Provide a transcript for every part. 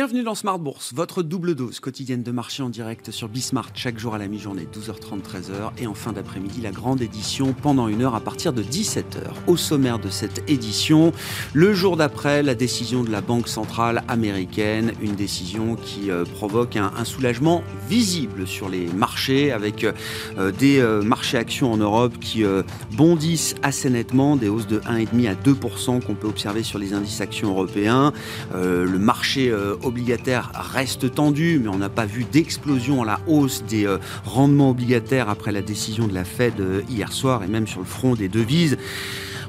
Bienvenue dans Smart Bourse, votre double dose quotidienne de marché en direct sur Bismart chaque jour à la mi-journée, 12h30, 13h. Et en fin d'après-midi, la grande édition pendant une heure à partir de 17h. Au sommaire de cette édition, le jour d'après, la décision de la Banque centrale américaine, une décision qui euh, provoque un, soulagement visible sur les marchés avec euh, des euh, marchés actions en Europe qui bondissent assez nettement, des hausses de 1,5 à 2% qu'on peut observer sur les indices actions européens. le marché obligataire reste tendu, mais on n'a pas vu d'explosion à la hausse des euh, rendements obligataires après la décision de la Fed euh, hier soir et même sur le front des devises.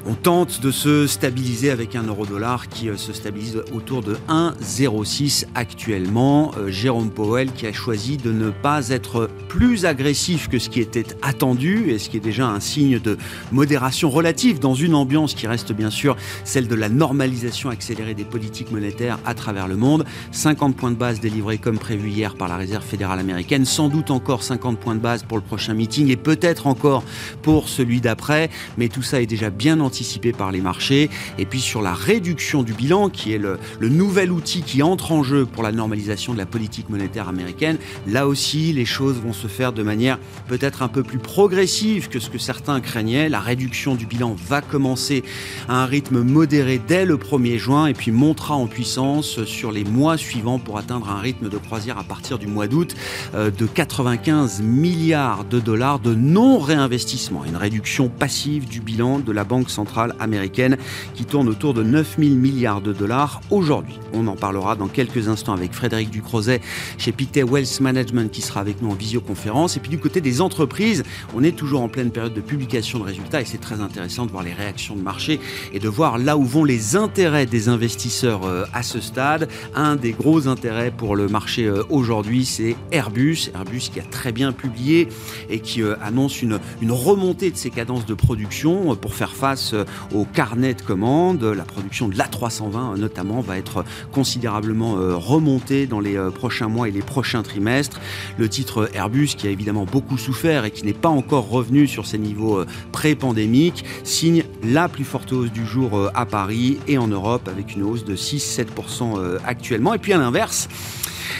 On tente de se stabiliser avec un euro-dollar qui euh, se stabilise autour de 1,06 actuellement. Euh, Jérôme Powell qui a choisi de ne pas être plus agressif que ce qui était attendu et ce qui est déjà un signe de modération relative dans une ambiance qui reste bien sûr celle de la normalisation accélérée des politiques monétaires à travers le monde. 50 points de base délivrés comme prévu hier par la Réserve fédérale américaine, sans doute encore 50 points de base pour le prochain meeting et peut-être encore pour celui d'après, mais tout ça est déjà bien entendu anticipé par les marchés. Et puis sur la réduction du bilan, qui est le, nouvel outil qui entre en jeu pour la normalisation de la politique monétaire américaine, là aussi, les choses vont se faire de manière peut-être un peu plus progressive que ce que certains craignaient. La réduction du bilan va commencer à un rythme modéré dès le 1er juin et puis montera en puissance sur les mois suivants pour atteindre un rythme de croisière à partir du mois d'août euh, de 95 milliards de dollars de non-réinvestissement. Une réduction passive du bilan de la Banque centrale américaine qui tourne autour de 9 000 milliards de dollars aujourd'hui. On en parlera dans quelques instants avec Frédéric Ducrozet chez Pictet Wealth Management qui sera avec nous en visioconférence. Et puis du côté des entreprises, on est toujours en pleine période de publication de résultats et c'est très intéressant de voir les réactions de marché et de voir là où vont les intérêts des investisseurs euh, à ce stade. Un des gros intérêts pour le marché euh, aujourd'hui, c'est Airbus. Airbus qui a très bien publié et qui euh, annonce une, une remontée de ses cadences de production pour faire face euh, au carnet de commandes. La production de l'A320 notamment va être considérablement euh, remontée dans les euh, prochains mois et les prochains trimestres. Le titre Airbus, qui a évidemment beaucoup souffert et qui n'est pas encore revenu sur ses niveaux pré-pandémiques, signe la plus forte hausse du jour à Paris et en Europe avec une hausse de 6-7% actuellement. Et puis à l'inverse,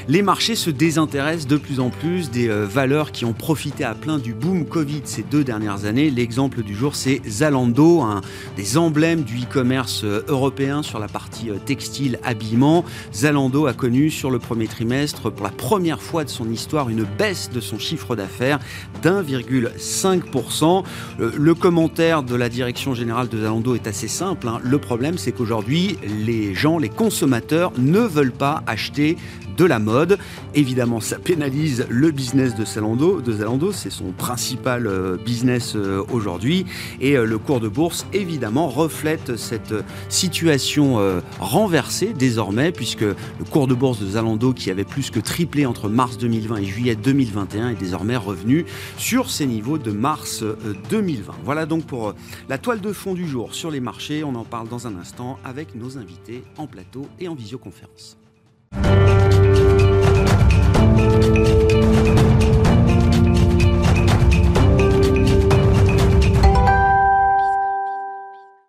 les marchés se désintéressent de plus en plus des euh, valeurs qui ont profité à plein du boom Covid ces deux dernières années. L'exemple du jour, c'est Zalando, un des emblèmes du e-commerce euh, européen sur la partie euh, textile, habillement. Zalando a connu sur le premier trimestre, pour la première fois de son histoire, une baisse de son chiffre d'affaires d'1,5%. Le commentaire de la direction générale de Zalando est assez simple. Hein. Le problème, c'est qu'aujourd'hui, les gens, les consommateurs ne veulent pas acheter de la mode. Évidemment, ça pénalise le business de Zalando. De Zalando, c'est son principal euh, business euh, aujourd'hui. Et euh, le cours de bourse, évidemment, reflète cette situation renversée désormais, puisque le cours de bourse de Zalando, qui avait plus que triplé entre mars 2020 et juillet 2021, est désormais revenu sur ses niveaux de mars 2020. Voilà donc pour la toile de fond du jour sur les marchés. On en parle dans un instant avec nos invités en plateau et en visioconférence.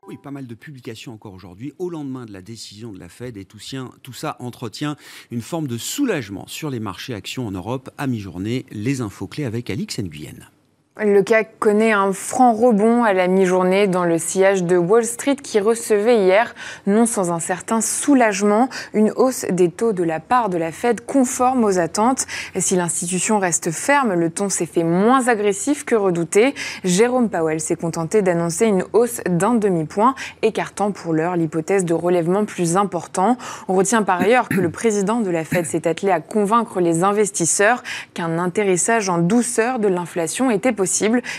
Oui, pas mal de publications encore aujourd'hui, au lendemain de la décision de la Fed, et tout, ça entretient une forme de soulagement sur les marchés actions en Europe. À mi-journée, les infos clés avec Alix Nguyen. Le CAC connaît un franc rebond à la mi-journée dans le sillage de Wall Street qui recevait hier, non sans un certain soulagement, une hausse des taux de la part de la Fed conforme aux attentes. Si l'institution reste ferme, le ton s'est fait moins agressif que redouté. Jérôme Powell s'est contenté d'annoncer une hausse d'un demi-point, écartant pour l'heure l'hypothèse de relèvement plus important. On retient par ailleurs que le président de la Fed s'est attelé à convaincre les investisseurs qu'un intéressage en douceur de l'inflation était possible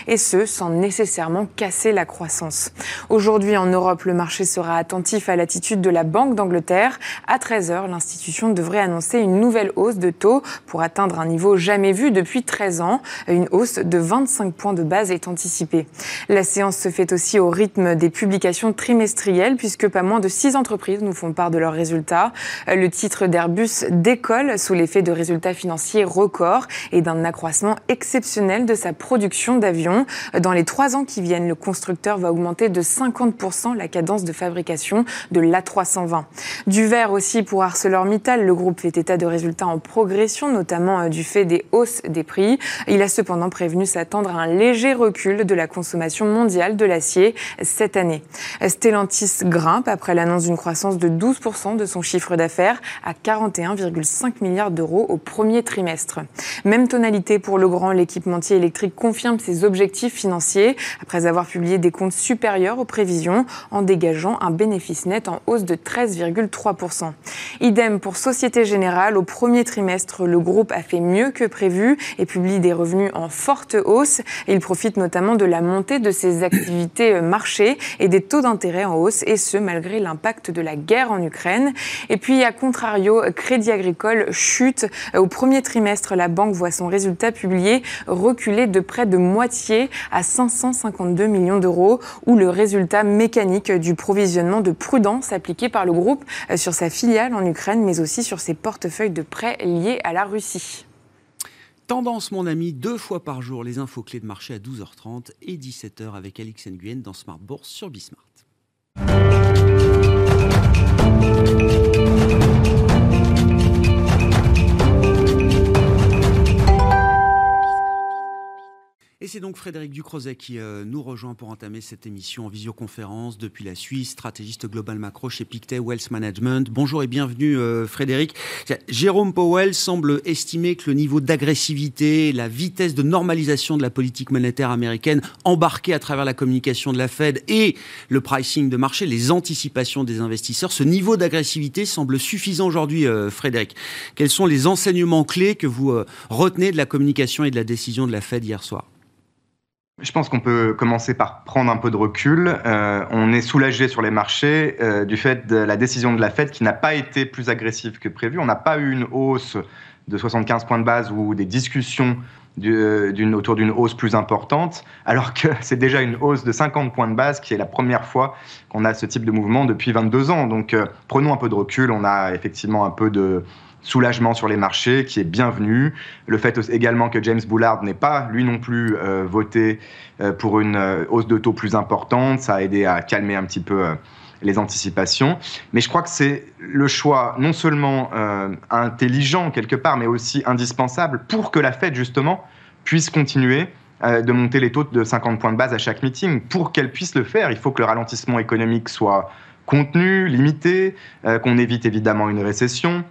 et ce, sans nécessairement casser la croissance. Aujourd'hui, en Europe, le marché sera attentif à l'attitude de la Banque d'Angleterre. À 13h, l'institution devrait annoncer une nouvelle hausse de taux pour atteindre un niveau jamais vu depuis 13 ans. Une hausse de 25 points de base est anticipée. La séance se fait aussi au rythme des publications trimestrielles puisque pas moins de 6 entreprises nous font part de leurs résultats. Le titre d'Airbus décolle sous l'effet de résultats financiers records et d'un accroissement exceptionnel de sa production production d'avions. Dans les trois ans qui viennent, le constructeur va augmenter de 50% la cadence de fabrication de l'A320. Du vert aussi pour ArcelorMittal, le groupe fait état de résultats en progression, notamment euh, du fait des hausses des prix. Il a cependant prévenu s'attendre à un léger recul de la consommation mondiale de l'acier cette année. Stellantis grimpe après l'annonce d'une croissance de 12% de son chiffre d'affaires à 41,5 milliards d'euros au premier trimestre. Même tonalité pour le grand, l'équipementier électrique confirme ses objectifs financiers après avoir publié des comptes supérieurs aux prévisions en dégageant un bénéfice net en hausse de 13,3%. Idem pour Société Générale. Au premier trimestre, le groupe a fait mieux que prévu et publie des revenus en forte hausse. Il profite notamment de la montée de ses activités marchés et des taux d'intérêt en hausse, et ce, malgré l'impact de la guerre en Ukraine. Et puis, à contrario, Crédit Agricole chute. Au premier trimestre, la banque voit son résultat publié reculer de près de moitié à 552 millions d'euros, où le résultat mécanique du provisionnement de prudence appliqué par le groupe sur sa filiale en Ukraine, mais aussi sur ses portefeuilles de prêts liés à la Russie. Tendance, mon ami, deux fois par jour, les infos clés de marché à 12h30 et 17h avec Alix Nguyen dans Smart Bourse sur Bismart. Et c'est donc Frédéric Ducrozet qui euh, nous rejoint pour entamer cette émission en visioconférence depuis la Suisse, stratégiste global macro chez Pictet Wealth Management. Bonjour et bienvenue euh, Frédéric. Jérôme Powell semble estimer que le niveau d'agressivité, la vitesse de normalisation de la politique monétaire américaine embarquée à travers la communication de la Fed et le pricing de marché, les anticipations des investisseurs, ce niveau d'agressivité semble suffisant aujourd'hui euh, Frédéric. Quels sont les enseignements clés que vous retenez de la communication et de la décision de la Fed hier soir? Je pense qu'on peut commencer par prendre un peu de recul. Euh, on est soulagé sur les marchés euh, du fait de la décision de la Fed qui n'a pas été plus agressive que prévu. On n'a pas eu une hausse de 75 points de base ou des discussions euh, autour d'une hausse plus importante, alors que c'est déjà une hausse de 50 points de base qui est la première fois qu'on a ce type de mouvement depuis 22 ans. Donc prenons un peu de recul. On a effectivement un peu de soulagement sur les marchés qui est bienvenu. Le fait également que James Bullard n'ait pas, lui non plus, euh, voté euh, pour une euh, hausse de taux plus importante, ça a aidé à calmer un petit peu les anticipations. Mais je crois que c'est le choix non seulement intelligent quelque part, mais aussi indispensable pour que la Fed, justement, puisse continuer de monter les taux de 50 points de base à chaque meeting. Pour qu'elle puisse le faire, il faut que le ralentissement économique soit contenu, limité, qu'on évite évidemment une récession,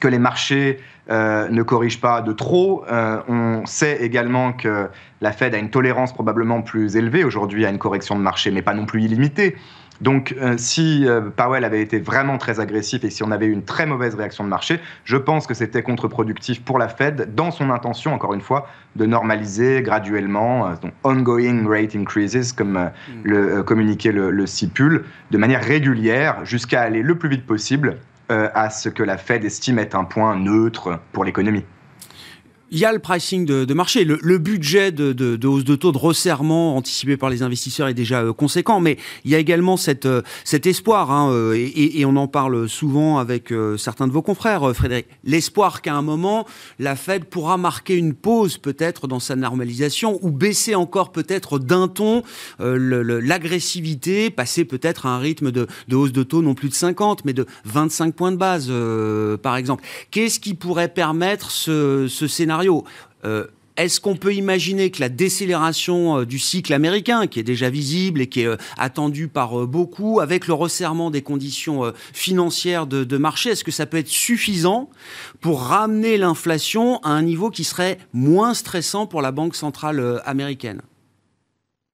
que les marchés euh, ne corrigent pas de trop. Euh, on sait également que la Fed a une tolérance probablement plus élevée aujourd'hui à une correction de marché, mais pas non plus illimitée. Donc, euh, si Powell avait été vraiment très agressif et si on avait eu une très mauvaise réaction de marché, je pense que c'était contre-productif pour la Fed dans son intention, encore une fois, de normaliser graduellement, donc ongoing rate increases, comme mm. le communiqué le, le stipule, de manière régulière jusqu'à aller le plus vite possible à ce que la Fed estime être un point neutre pour l'économie il y a le pricing de, marché. Le, budget de, hausse de taux de resserrement anticipé par les investisseurs est déjà euh, conséquent, mais il y a également euh, cet espoir, hein, euh, et, on en parle souvent avec certains de vos confrères, Frédéric, l'espoir qu'à un moment, la Fed pourra marquer une pause peut-être dans sa normalisation ou baisser encore peut-être d'un ton l'agressivité, passer peut-être à un rythme de, hausse de taux non plus de 50, mais de 25 points de base, par exemple. Qu'est-ce qui pourrait permettre ce scénario euh, est-ce qu'on peut imaginer que la décélération euh, du cycle américain, qui est déjà visible et qui est euh, attendue par beaucoup, avec le resserrement des conditions financières de, marché, est-ce que ça peut être suffisant pour ramener l'inflation à un niveau qui serait moins stressant pour la Banque centrale américaine?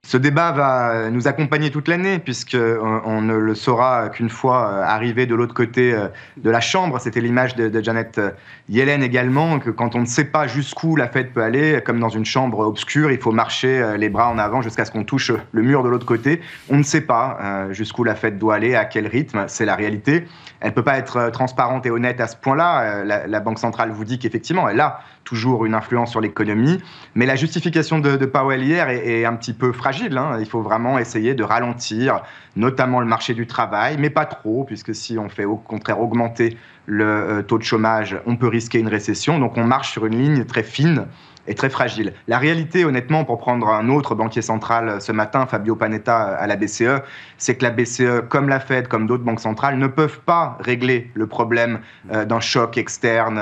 Ce débat va nous accompagner toute l'année, puisqu'on euh, on ne le saura qu'une fois euh, arrivé de l'autre côté euh, de la chambre. C'était l'image de, Janet Yellen également, que quand on ne sait pas jusqu'où la fête peut aller, comme dans une chambre obscure, il faut marcher les bras en avant jusqu'à ce qu'on touche le mur de l'autre côté. On ne sait pas jusqu'où la fête doit aller, à quel rythme, c'est la réalité. Elle ne peut pas être transparente et honnête à ce point-là. La, Banque centrale vous dit qu'effectivement, elle a toujours une influence sur l'économie, mais la justification de, Powell hier est, un petit peu fragile Hein. Il faut vraiment essayer de ralentir, notamment le marché du travail, mais pas trop, puisque si on fait au contraire augmenter le euh, taux de chômage, on peut risquer une récession. Donc on marche sur une ligne très fine est très fragile. La réalité, honnêtement, pour prendre un autre banquier central ce matin, Fabio Panetta à la BCE, c'est que la BCE, comme la Fed, comme d'autres banques centrales, ne peuvent pas régler le problème d'un choc externe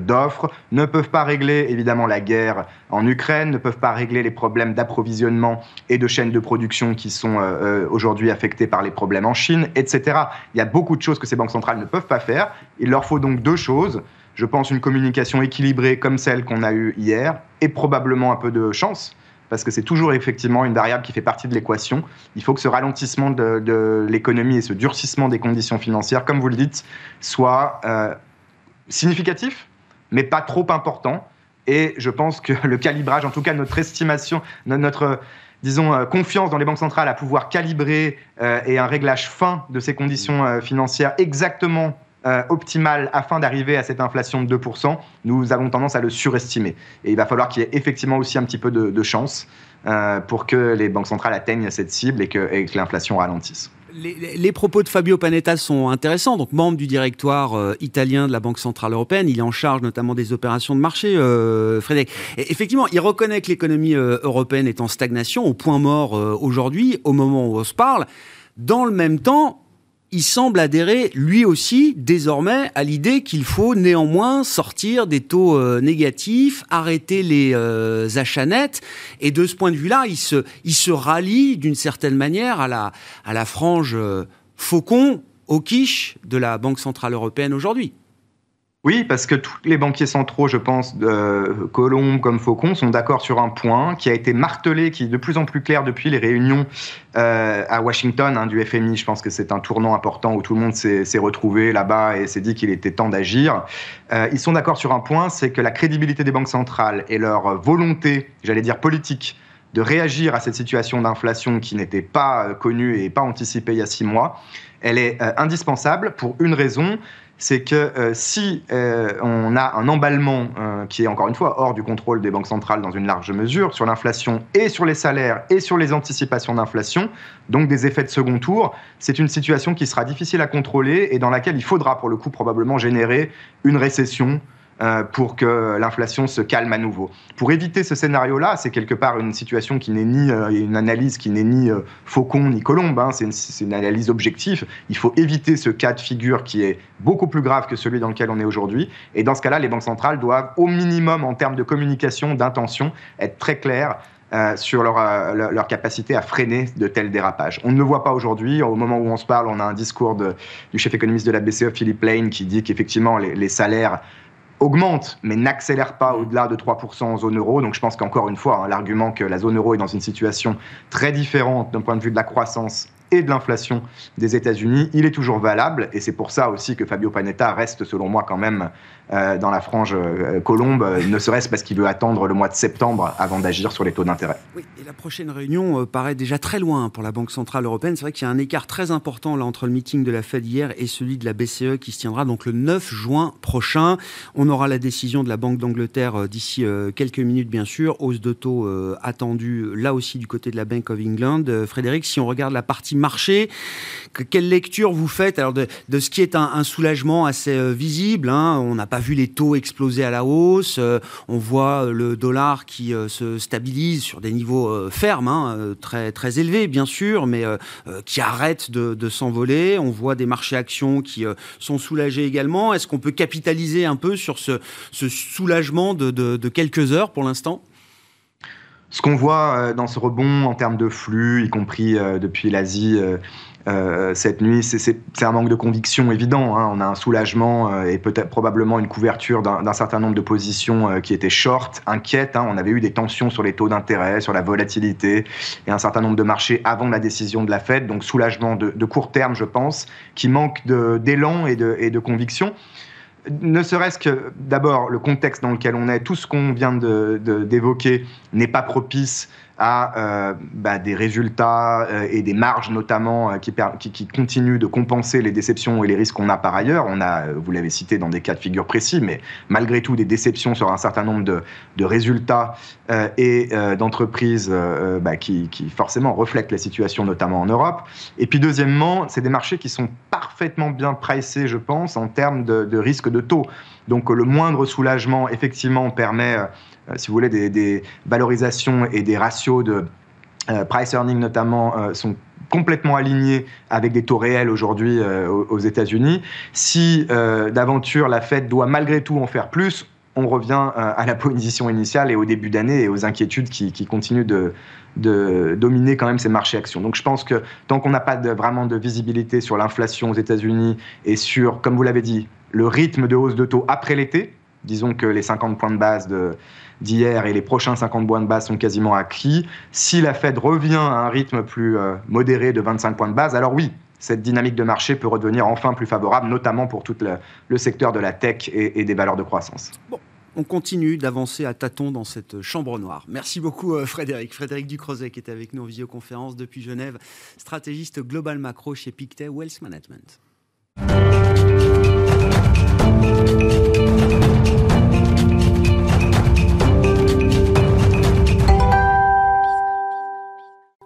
d'offres, de, ne peuvent pas régler évidemment la guerre en Ukraine, ne peuvent pas régler les problèmes d'approvisionnement et de chaînes de production qui sont aujourd'hui affectés par les problèmes en Chine, etc. Il y a beaucoup de choses que ces banques centrales ne peuvent pas faire. Il leur faut donc deux choses. Je pense une communication équilibrée comme celle qu'on a eue hier et probablement un peu de chance parce que c'est toujours effectivement une variable qui fait partie de l'équation. Il faut que ce ralentissement de, l'économie et ce durcissement des conditions financières, comme vous le dites, soit euh, significatif, mais pas trop important. Et je pense que le calibrage, en tout cas notre estimation, notre disons, euh, confiance dans les banques centrales à pouvoir calibrer euh, et un réglage fin de ces conditions financières exactement optimales afin d'arriver à cette inflation de 2%, nous avons tendance à le surestimer. Et il va falloir qu'il y ait effectivement aussi un petit peu de, chance pour que les banques centrales atteignent cette cible et que l'inflation ralentisse les, propos de Fabio Panetta sont intéressants. Donc, membre du directoire euh, italien de la Banque Centrale Européenne, il est en charge notamment des opérations de marché, euh, Frédéric. effectivement, il reconnaît que l'économie euh, européenne est en stagnation, au point mort aujourd'hui, au moment où on se parle. Dans le même temps, il semble adhérer lui aussi désormais à l'idée qu'il faut néanmoins sortir des taux euh, négatifs, arrêter les euh, achats nets. Et de ce point de vue-là, il se, rallie d'une certaine manière à la, à la frange euh, faucon, au quiche de la Banque Centrale Européenne aujourd'hui. Oui, parce que tous les banquiers centraux, je pense, de Colombe comme Faucon, sont d'accord sur un point qui a été martelé, qui est de plus en plus clair depuis les réunions euh, à Washington hein, du FMI. Je pense que c'est un tournant important où tout le monde s'est retrouvé là-bas et s'est dit qu'il était temps d'agir. Euh, ils sont d'accord sur un point, c'est que la crédibilité des banques centrales et leur volonté, j'allais dire politique, de réagir à cette situation d'inflation qui n'était pas euh, connue et pas anticipée il y a six mois, elle est indispensable pour une raison, c'est que euh, si euh, on a un emballement euh, qui est encore une fois hors du contrôle des banques centrales dans une large mesure sur l'inflation et sur les salaires et sur les anticipations d'inflation, donc des effets de second tour, c'est une situation qui sera difficile à contrôler et dans laquelle il faudra pour le coup probablement générer une récession pour que l'inflation se calme à nouveau. Pour éviter ce scénario-là, c'est quelque part une situation qui n'est ni euh, une analyse qui n'est ni euh, Faucon ni Colombe, hein, c'est une, analyse objective. Il faut éviter ce cas de figure qui est beaucoup plus grave que celui dans lequel on est aujourd'hui. Et dans ce cas-là, les banques centrales doivent, au minimum en termes de communication, d'intention, être très claires sur leur, leur, capacité à freiner de tels dérapages. On ne le voit pas aujourd'hui. Au moment où on se parle, on a un discours du chef économiste de la BCE, Philippe Lane, qui dit qu'effectivement les, salaires augmente, mais n'accélère pas au-delà de 3% en zone euro. Donc je pense qu'encore une fois, hein, l'argument que la zone euro est dans une situation très différente d'un point de vue de la croissance et de l'inflation des États-Unis, il est toujours valable. Et c'est pour ça aussi que Fabio Panetta reste, selon moi, quand même euh, dans la frange euh, colombe, euh, ne serait-ce parce qu'il veut attendre le mois de septembre avant d'agir sur les taux d'intérêt. Oui, et la prochaine réunion paraît déjà très loin pour la Banque Centrale Européenne. C'est vrai qu'il y a un écart très important là entre le meeting de la Fed hier et celui de la BCE qui se tiendra donc le 9 juin prochain. On aura la décision de la Banque d'Angleterre d'ici quelques minutes, bien sûr. Hausse de taux attendue là aussi du côté de la Bank of England. Frédéric, si on regarde la partie marché, quelle lecture vous faites alors de, ce qui est un, soulagement assez visible hein? On n'a vu les taux exploser à la hausse. Euh, on voit le dollar qui euh, se stabilise sur des niveaux euh, fermes, hein, très, élevés bien sûr, mais qui arrête de, s'envoler. On voit des marchés actions qui sont soulagés également. Est-ce qu'on peut capitaliser un peu sur ce, soulagement de quelques heures pour l'instant? Ce qu'on voit dans ce rebond en termes de flux, y compris depuis l'Asie, euh, cette nuit, c'est un manque de conviction évident. Hein. On a un soulagement euh, et peut-être probablement une couverture d'un certain nombre de positions euh, qui étaient short, inquiètes. Hein. On avait eu des tensions sur les taux d'intérêt, sur la volatilité et un certain nombre de marchés avant la décision de la Fed. Donc soulagement de, court terme, je pense, qui manque d'élan et de, et de conviction ne serait-ce que d'abord le contexte dans lequel on est, tout ce qu'on vient d'évoquer de, n'est pas propice à euh, bah, des résultats euh, et des marges notamment euh, qui, continuent de compenser les déceptions et les risques qu'on a par ailleurs. On a, vous l'avez cité dans des cas de figure précis, mais malgré tout des déceptions sur un certain nombre de, résultats et d'entreprises bah, qui, qui, forcément reflètent la situation notamment en Europe. Et puis deuxièmement, c'est des marchés qui sont parfaitement bien pricés, je pense, en termes de, de risque de taux. Donc le moindre soulagement, effectivement, permet si vous voulez, des, valorisations et des ratios de price earning notamment sont complètement alignés avec des taux réels aujourd'hui aux États-Unis. Si d'aventure la Fed doit malgré tout en faire plus, on revient à la position initiale et au début d'année et aux inquiétudes qui, continuent de, dominer quand même ces marchés actions. Donc je pense que tant qu'on n'a pas vraiment de visibilité sur l'inflation aux États-Unis et sur, comme vous l'avez dit, le rythme de hausse de taux après l'été, disons que les 50 points de base d'hier et les prochains 50 points de base sont quasiment acquis, si la Fed revient à un rythme plus euh, modéré de 25 points de base, alors oui, cette dynamique de marché peut redevenir enfin plus favorable, notamment pour tout le, secteur de la tech et, des valeurs de croissance. Bon. On continue d'avancer à tâtons dans cette chambre noire. Merci beaucoup euh, Frédéric. Frédéric Ducrozet qui est avec nous en visioconférence depuis Genève, stratégiste global macro chez Pictet Wealth Management. Música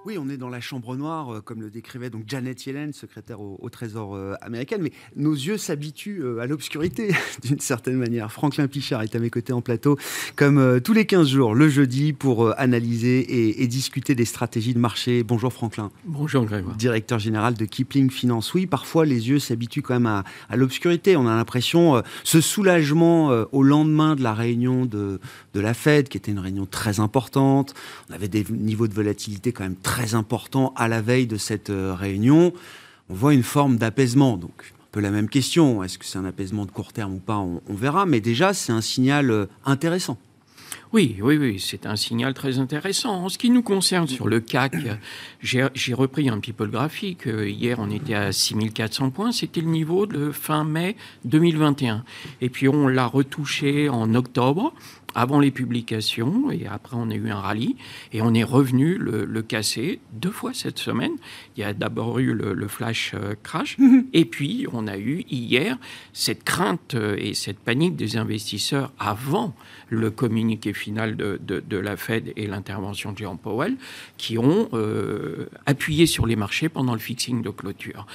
Oui, on est dans la chambre noire, euh, comme le décrivait donc Janet Yellen, secrétaire au, Trésor euh, américain, mais nos yeux s'habituent euh, à l'obscurité d'une certaine manière. Franklin Pichard est à mes côtés en plateau, comme tous les 15 jours, le jeudi, pour analyser et, discuter des stratégies de marché. Bonjour Franklin. Bonjour Grégoire. Directeur général de Kipling Finance. Oui, parfois les yeux s'habituent quand même à, à l'obscurité. On a l'impression, ce soulagement au lendemain de la réunion de, de la Fed, qui était une réunion très importante, on avait des niveaux de volatilité quand même très très important à la veille de cette euh, réunion. On voit une forme d'apaisement. Donc, un peu la même question. Est-ce que c'est un apaisement de court terme ou pas on, verra. Mais déjà, c'est un signal euh, intéressant. Oui, oui, oui, c'est un signal très intéressant. En ce qui nous concerne sur le CAC, j'ai repris un petit peu le graphique. Hier, on était à 6400 points. C'était le niveau de fin mai 2021. Et puis, on l'a retouché en octobre avant les publications, et après on a eu un rallye, et on est revenu le, casser deux fois cette semaine. Il y a d'abord eu le, flash euh, crash, mhm. et puis on a eu hier cette crainte euh, et cette panique des investisseurs avant le communiqué final de, de, la Fed et l'intervention de Jean Powell, qui ont euh, appuyé sur les marchés pendant le fixing de clôture.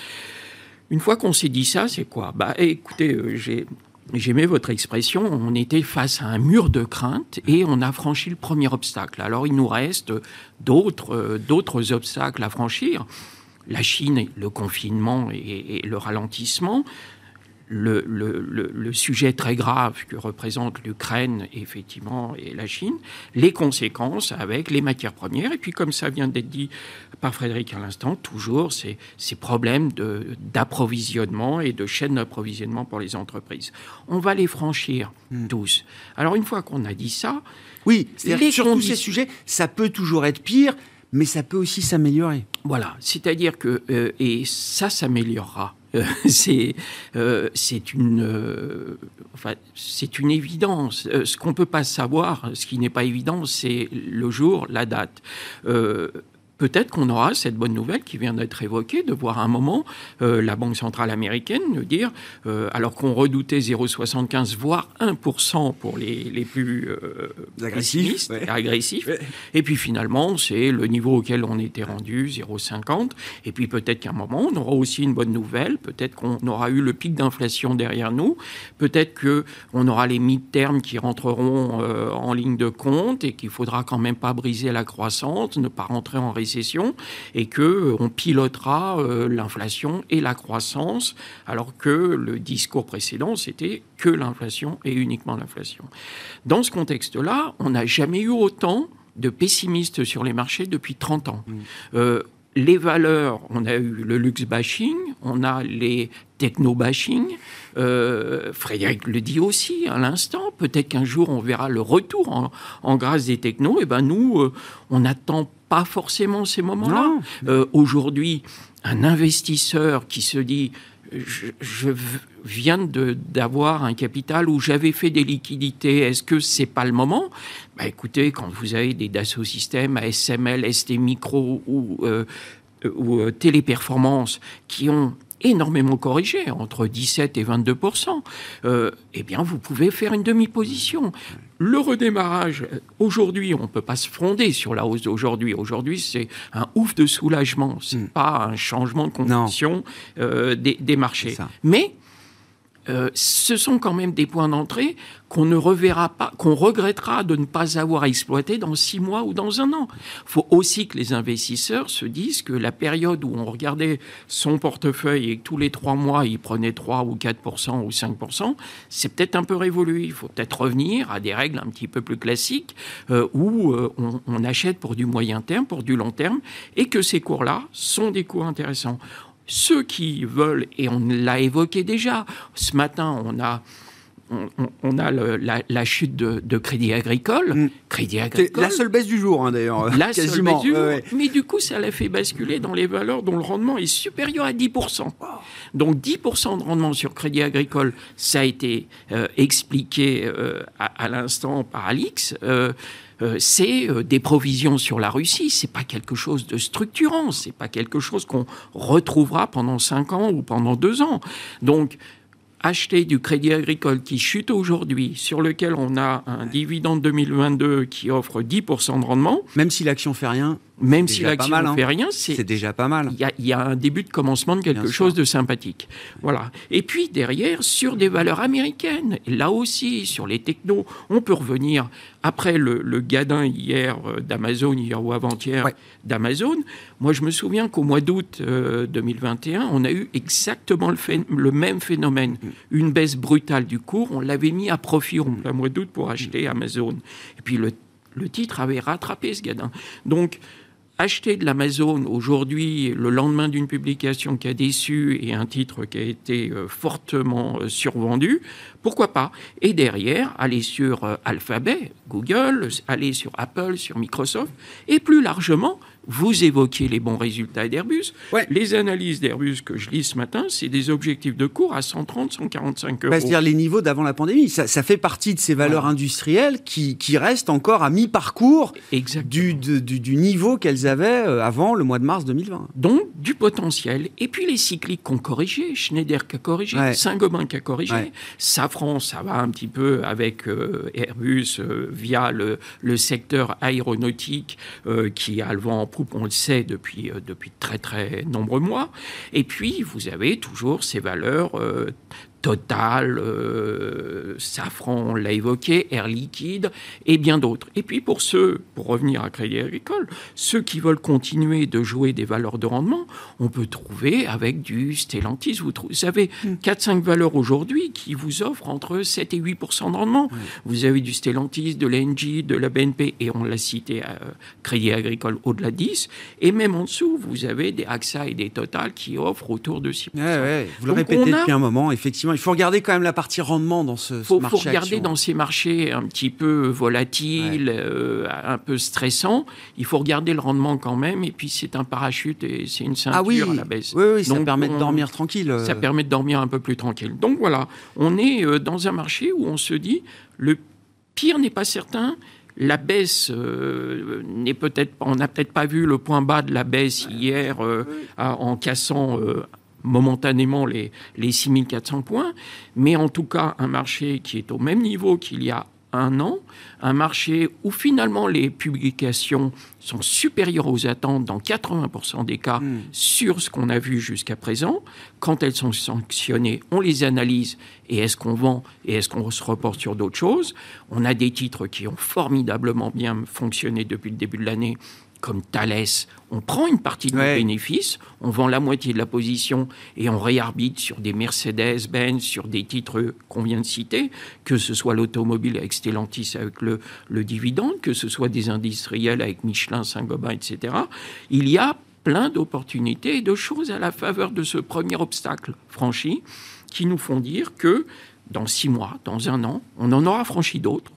Une fois qu'on s'est dit ça, c'est quoi? Bah écoutez, j'ai J'aimais votre expression, on était face à un mur de crainte et on a franchi le premier obstacle. Alors il nous reste d'autres, euh, obstacles à franchir. La Chine, le confinement et le ralentissement, le, sujet très grave que représente l'Ukraine, effectivement, et la Chine, les conséquences avec les matières premières, et puis comme ça vient d'être dit par Frédéric à l'instant, toujours ces, ces problèmes d'approvisionnement et de chaîne d'approvisionnement pour les entreprises. On va les franchir hmm. tous. Alors une fois qu'on a dit ça... Oui, sur tous ces sujets, ça peut toujours être pire, mais ça peut aussi s'améliorer. Voilà, c'est-à-dire que, euh, et ça s'améliorera euh, euh, c'est une, euh, une évidence. ce qu'on ne peut pas savoir, ce qui n'est pas évident, c'est le jour, la date peut-être qu'on aura cette bonne nouvelle qui vient d'être évoquée, de voir un moment euh, la Banque centrale américaine nous dire, euh, alors qu'on redoutait 0,75 voire 1% pour les, les plus euh, agressifs, agressifs. et puis finalement c'est le niveau auquel on était rendu, 0,50, et puis peut-être qu'à un moment on aura aussi une bonne nouvelle, peut-être qu'on aura eu le pic d'inflation derrière nous, peut-être qu'on aura les mi-termes qui rentreront en ligne de compte et qu'il faudra quand même pas briser la croissance, ne pas rentrer en récession et que euh, on pilotera euh, l'inflation et la croissance, alors que le discours précédent c'était que l'inflation et uniquement l'inflation. Dans ce contexte-là, on n'a jamais eu autant de pessimistes sur les marchés depuis 30 ans. Mmh. Euh, les valeurs, on a eu le luxe bashing, on a les techno bashing. Frédéric le dit aussi à l'instant. Peut-être qu'un jour on verra le retour en, grâce des technos. Et eh ben nous, on attend pas forcément ces moments-là. Euh, aujourd'hui, un investisseur qui se dit je, viens d'avoir un capital où j'avais fait des liquidités, est-ce que c'est pas le moment? Bah, Écoutez, quand vous avez des Dassault Systèmes, ASML, ST Micro ou, euh, ou euh, Téléperformance qui ont énormément corrigé, entre 17 et 22 euh, eh bien, vous pouvez faire une demi-position. Le redémarrage, aujourd'hui, on ne peut pas se fonder sur la hausse d'aujourd'hui. Aujourd'hui, c'est un ouf de soulagement. Ce n'est hmm. pas un changement de condition euh, des, des, marchés. Mais euh, ce sont quand même des points d'entrée qu'on ne reverra pas, qu'on regrettera de ne pas avoir exploité dans six mois ou dans un an. Il faut aussi que les investisseurs se disent que la période où on regardait son portefeuille et que tous les trois mois il prenait 3 ou 4% ou 5% c'est peut-être un peu révolu. Il faut peut-être revenir à des règles un petit peu plus classiques euh, où euh, on, on achète pour du moyen terme, pour du long terme, et que ces cours-là sont des cours intéressants. Ceux qui veulent, et on l'a évoqué déjà, ce matin, on a on, a la, chute de, Crédit Agricole. Mm. Crédit Agricole. La seule baisse du jour, hein, d'ailleurs. La quasiment. seule baisse du jour. Mais du coup, ça l'a fait basculer dans les valeurs dont le rendement est supérieur à 10%. Donc 10% de rendement sur Crédit Agricole, ça a été euh, expliqué euh, à, l'instant par Alix. Euh, c'est des provisions sur la Russie. C'est pas quelque chose de structurant. C'est pas quelque chose qu'on retrouvera pendant cinq ans ou pendant deux ans. Donc, acheter du crédit agricole qui chute aujourd'hui, sur lequel on a un dividende 2022 qui offre 10% de rendement. Même si l'action fait rien, même si l'action ne fait hein. rien, c'est déjà pas mal. Il y, a un début de commencement de quelque chose de sympathique. Voilà. Et puis derrière, sur des valeurs américaines, là aussi, sur les technos, on peut revenir après le, gadin hier euh, d'Amazon, hier ou avant-hier d'Amazon. Moi, je me souviens qu'au mois d'août 2021, euh, on a eu exactement le, le même phénomène. Mm. Une baisse brutale du cours. On l'avait mis à profit au mois d'août pour acheter Amazon. Et puis le, le titre avait rattrapé ce gadin. Donc, acheter de l'Amazon aujourd'hui, le lendemain d'une publication qui a déçu et un titre qui a été euh, fortement euh, survendu, pourquoi pas? Et derrière, aller sur euh, Alphabet, Google, aller sur Apple, sur Microsoft, et plus largement, vous évoquiez les bons résultats d'Airbus. Les analyses d'Airbus que je lis ce matin, c'est des objectifs de cours à 130, 145 euros. Bah, c'est-à-dire les niveaux d'avant la pandémie. Ça, fait partie de ces valeurs industrielles qui, restent encore à mi-parcours du, du, niveau qu'elles avaient euh, avant le mois de mars 2020. Donc, du potentiel. Et puis les cycliques qui ont corrigé. Schneider qui a corrigé, Saint-Gobain qui a corrigé. Safran, ça va un petit peu avec euh, Airbus euh, via le, le, secteur aéronautique qui a le vent en on le sait depuis, euh, depuis très très nombreux mois. Et puis, vous avez toujours ces valeurs euh, Total, euh, Safran, on l'a évoqué, Air Liquide et bien d'autres. Et puis pour ceux, pour revenir à Crédit Agricole, ceux qui veulent continuer de jouer des valeurs de rendement, on peut trouver avec du Stellantis. Vous, avez 4-5 mm. valeurs aujourd'hui qui vous offrent entre 7 et 8% de rendement. Vous avez du Stellantis, de l'Engie, de la BNP, et on l'a cité, à Crédit Agricole au-delà de 10. Et même en dessous, vous avez des AXA et des Total qui offrent autour de 6 Vous le répétez depuis un moment, effectivement il faut regarder quand même la partie rendement dans ce, faut, faut regarder dans ces marchés un petit peu volatiles, euh, un peu stressants. Il faut regarder le rendement quand même. Et puis c'est un parachute et c'est une ceinture ah oui. à la baisse. Oui, oui ça permet de dormir tranquille. Euh. Ça permet de dormir un peu plus tranquille. Donc voilà, on est euh, dans un marché où on se dit le pire n'est pas certain. La baisse n'est peut-être, on n'a peut-être pas vu le point bas de la baisse hier en cassant momentanément les, les 6400 points, mais en tout cas un marché qui est au même niveau qu'il y a un an, un marché où finalement les publications sont supérieures aux attentes dans 80% des cas hmm. sur ce qu'on a vu jusqu'à présent. Quand elles sont sanctionnées, on les analyse et est-ce qu'on vend et est-ce qu'on se reporte sur d'autres choses. On a des titres qui ont formidablement bien fonctionné depuis le début de l'année comme Thales, on prend une partie de nos bénéfices, on vend la moitié de la position et on réarbitre sur des Mercedes, Benz, sur des titres qu'on vient de citer, que ce soit l'automobile avec Stellantis avec le, le dividende, que ce soit des industriels avec Michelin, Saint-Gobain, etc. Il y a plein d'opportunités et de choses à la faveur de ce premier obstacle franchi qui nous font dire que dans six mois, dans un an, on en aura franchi d'autres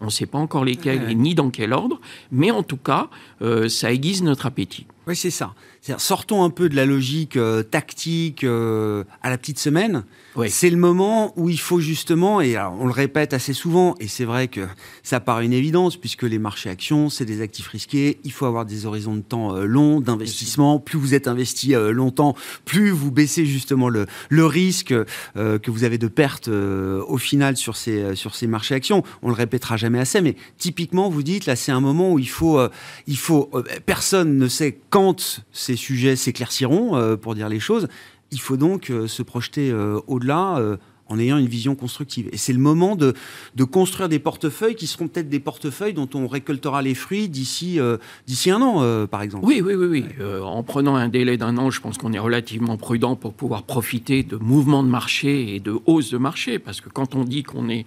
on ne sait pas encore lesquels ni dans quel ordre, mais en tout cas, euh, ça aiguise notre appétit. Oui, c'est ça. Sortons un peu de la logique euh, tactique euh, à la petite semaine. C'est le moment où il faut justement, et on le répète assez souvent, et c'est vrai que ça paraît une évidence, puisque les marchés actions, c'est des actifs risqués, il faut avoir des horizons de temps euh, longs d'investissement. Plus vous êtes investi longtemps, plus vous baissez justement le, le risque que vous avez de perte au final sur ces, sur ces marchés actions. On le répétera jamais assez, mais typiquement, vous dites, là, c'est un moment où il faut, il faut personne ne sait quand ces sujets s'éclairciront, euh, pour dire les choses. Il faut donc euh, se projeter euh, au-delà en ayant une vision constructive. Et c'est le moment de, de, construire des portefeuilles qui seront peut-être des portefeuilles dont on récoltera les fruits d'ici euh, d'ici un an, euh, par exemple. Oui, oui, oui. oui. Euh, en prenant un délai d'un an, je pense qu'on est relativement prudent pour pouvoir profiter de mouvements de marché et de hausses de marché. Parce que quand on dit qu'on est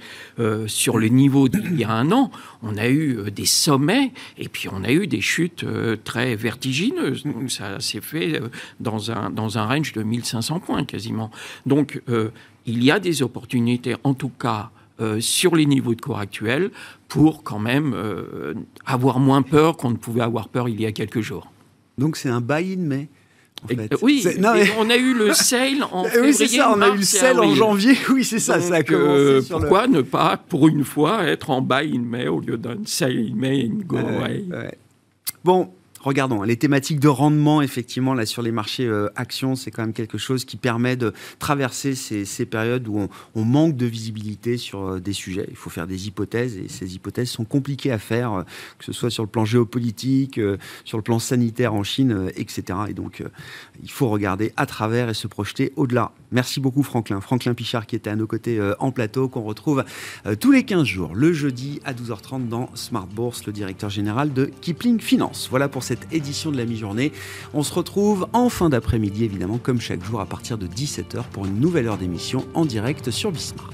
sur le niveau d'il y a un an, on a eu des sommets et puis on a eu des chutes très vertigineuses. Ça s'est fait dans un, dans un range de 1500 points quasiment. Donc, il y a des opportunités, en tout cas euh, sur les niveaux de cours actuels, pour quand même euh, avoir moins peur qu'on ne pouvait avoir peur il y a quelques jours. Donc c'est un buy-in mai en fait. Oui, on a eu le sale en février. Oui, c'est ça, on a eu le sale en janvier. Oui, c'est ça, ça a commencé. Euh, pourquoi ne pas, pour une fois, être en buy in May au lieu d'un sale in May and go away Bon, regardons, les thématiques de rendement, effectivement, là, sur les marchés euh, actions, c'est quand même quelque chose qui permet de traverser ces, périodes où on, manque de visibilité sur euh, des sujets. Il faut faire des hypothèses et ces hypothèses sont compliquées à faire, euh, que ce soit sur le plan géopolitique, sur le plan sanitaire en Chine, etc. Et donc, il faut regarder à travers et se projeter au-delà. Merci beaucoup, Franklin. Franklin Pichard qui était à nos côtés en plateau, qu'on retrouve tous les 15 jours, le jeudi à 12h30 dans Smart Bourse, le directeur général de Kipling Finance. Voilà pour édition de la mi-journée. On se retrouve en fin d'après-midi, évidemment, comme chaque jour à partir de 17h pour une nouvelle heure d'émission en direct sur Bismart.